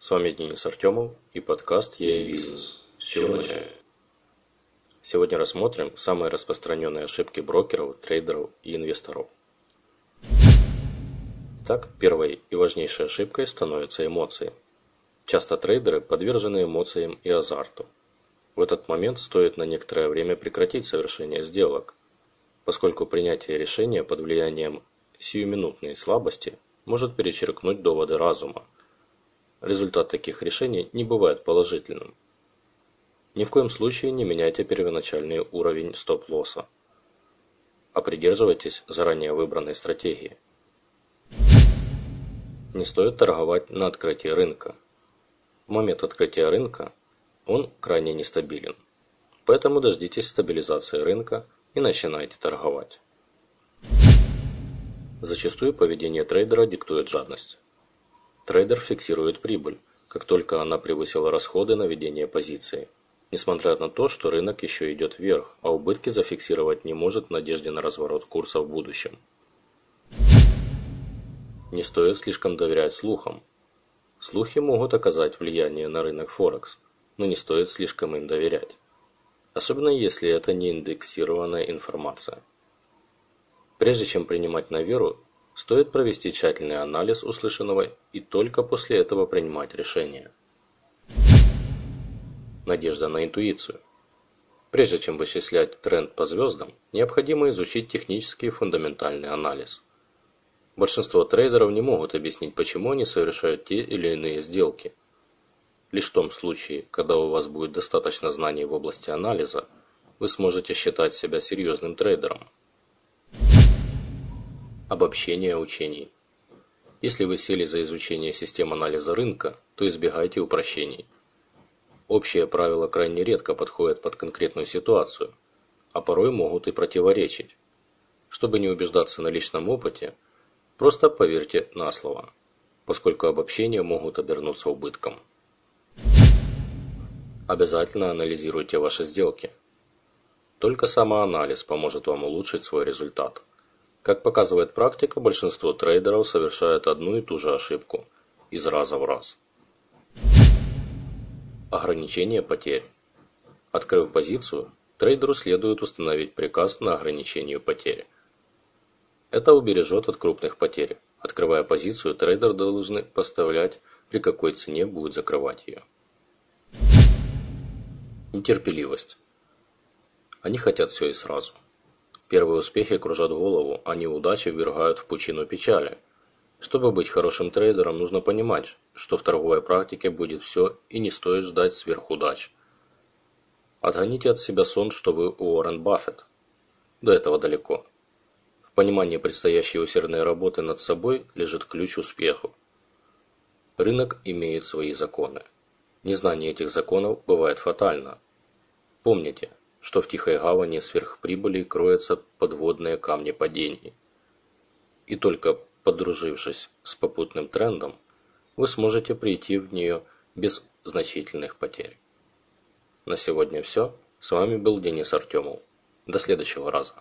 с вами Денис Артемов и подкаст «Я и бизнес». С чего начать? Сегодня рассмотрим самые распространенные ошибки брокеров, трейдеров и инвесторов. Итак, первой и важнейшей ошибкой становятся эмоции. Часто трейдеры подвержены эмоциям и азарту. В этот момент стоит на некоторое время прекратить совершение сделок, поскольку принятие решения под влиянием сиюминутной слабости может перечеркнуть доводы разума. Результат таких решений не бывает положительным. Ни в коем случае не меняйте первоначальный уровень стоп-лосса, а придерживайтесь заранее выбранной стратегии. Не стоит торговать на открытии рынка. В момент открытия рынка он крайне нестабилен. Поэтому дождитесь стабилизации рынка и начинайте торговать. Зачастую поведение трейдера диктует жадность. Трейдер фиксирует прибыль, как только она превысила расходы на ведение позиции. Несмотря на то, что рынок еще идет вверх, а убытки зафиксировать не может в надежде на разворот курса в будущем. Не стоит слишком доверять слухам. Слухи могут оказать влияние на рынок Форекс, но не стоит слишком им доверять. Особенно если это не индексированная информация. Прежде чем принимать на веру, стоит провести тщательный анализ услышанного и только после этого принимать решение. Надежда на интуицию. Прежде чем вычислять тренд по звездам, необходимо изучить технический фундаментальный анализ. Большинство трейдеров не могут объяснить, почему они совершают те или иные сделки. Лишь в том случае, когда у вас будет достаточно знаний в области анализа, вы сможете считать себя серьезным трейдером. Обобщение учений. Если вы сели за изучение систем анализа рынка, то избегайте упрощений – Общие правила крайне редко подходят под конкретную ситуацию, а порой могут и противоречить. Чтобы не убеждаться на личном опыте, просто поверьте на слово, поскольку обобщения могут обернуться убытком. Обязательно анализируйте ваши сделки. Только самоанализ поможет вам улучшить свой результат. Как показывает практика, большинство трейдеров совершают одну и ту же ошибку из раза в раз. Ограничение потерь. Открыв позицию, трейдеру следует установить приказ на ограничение потерь. Это убережет от крупных потерь. Открывая позицию, трейдер должен поставлять, при какой цене будет закрывать ее. Нетерпеливость. Они хотят все и сразу. Первые успехи кружат голову, а неудачи ввергают в пучину печали – чтобы быть хорошим трейдером, нужно понимать, что в торговой практике будет все и не стоит ждать сверхудач. Отгоните от себя сон, что вы Уоррен Баффет. До этого далеко. В понимании предстоящей усердной работы над собой лежит ключ успеху. Рынок имеет свои законы. Незнание этих законов бывает фатально. Помните, что в тихой гавани сверхприбыли кроются подводные камни падений. И только подружившись с попутным трендом, вы сможете прийти в нее без значительных потерь. На сегодня все. С вами был Денис Артемов. До следующего раза.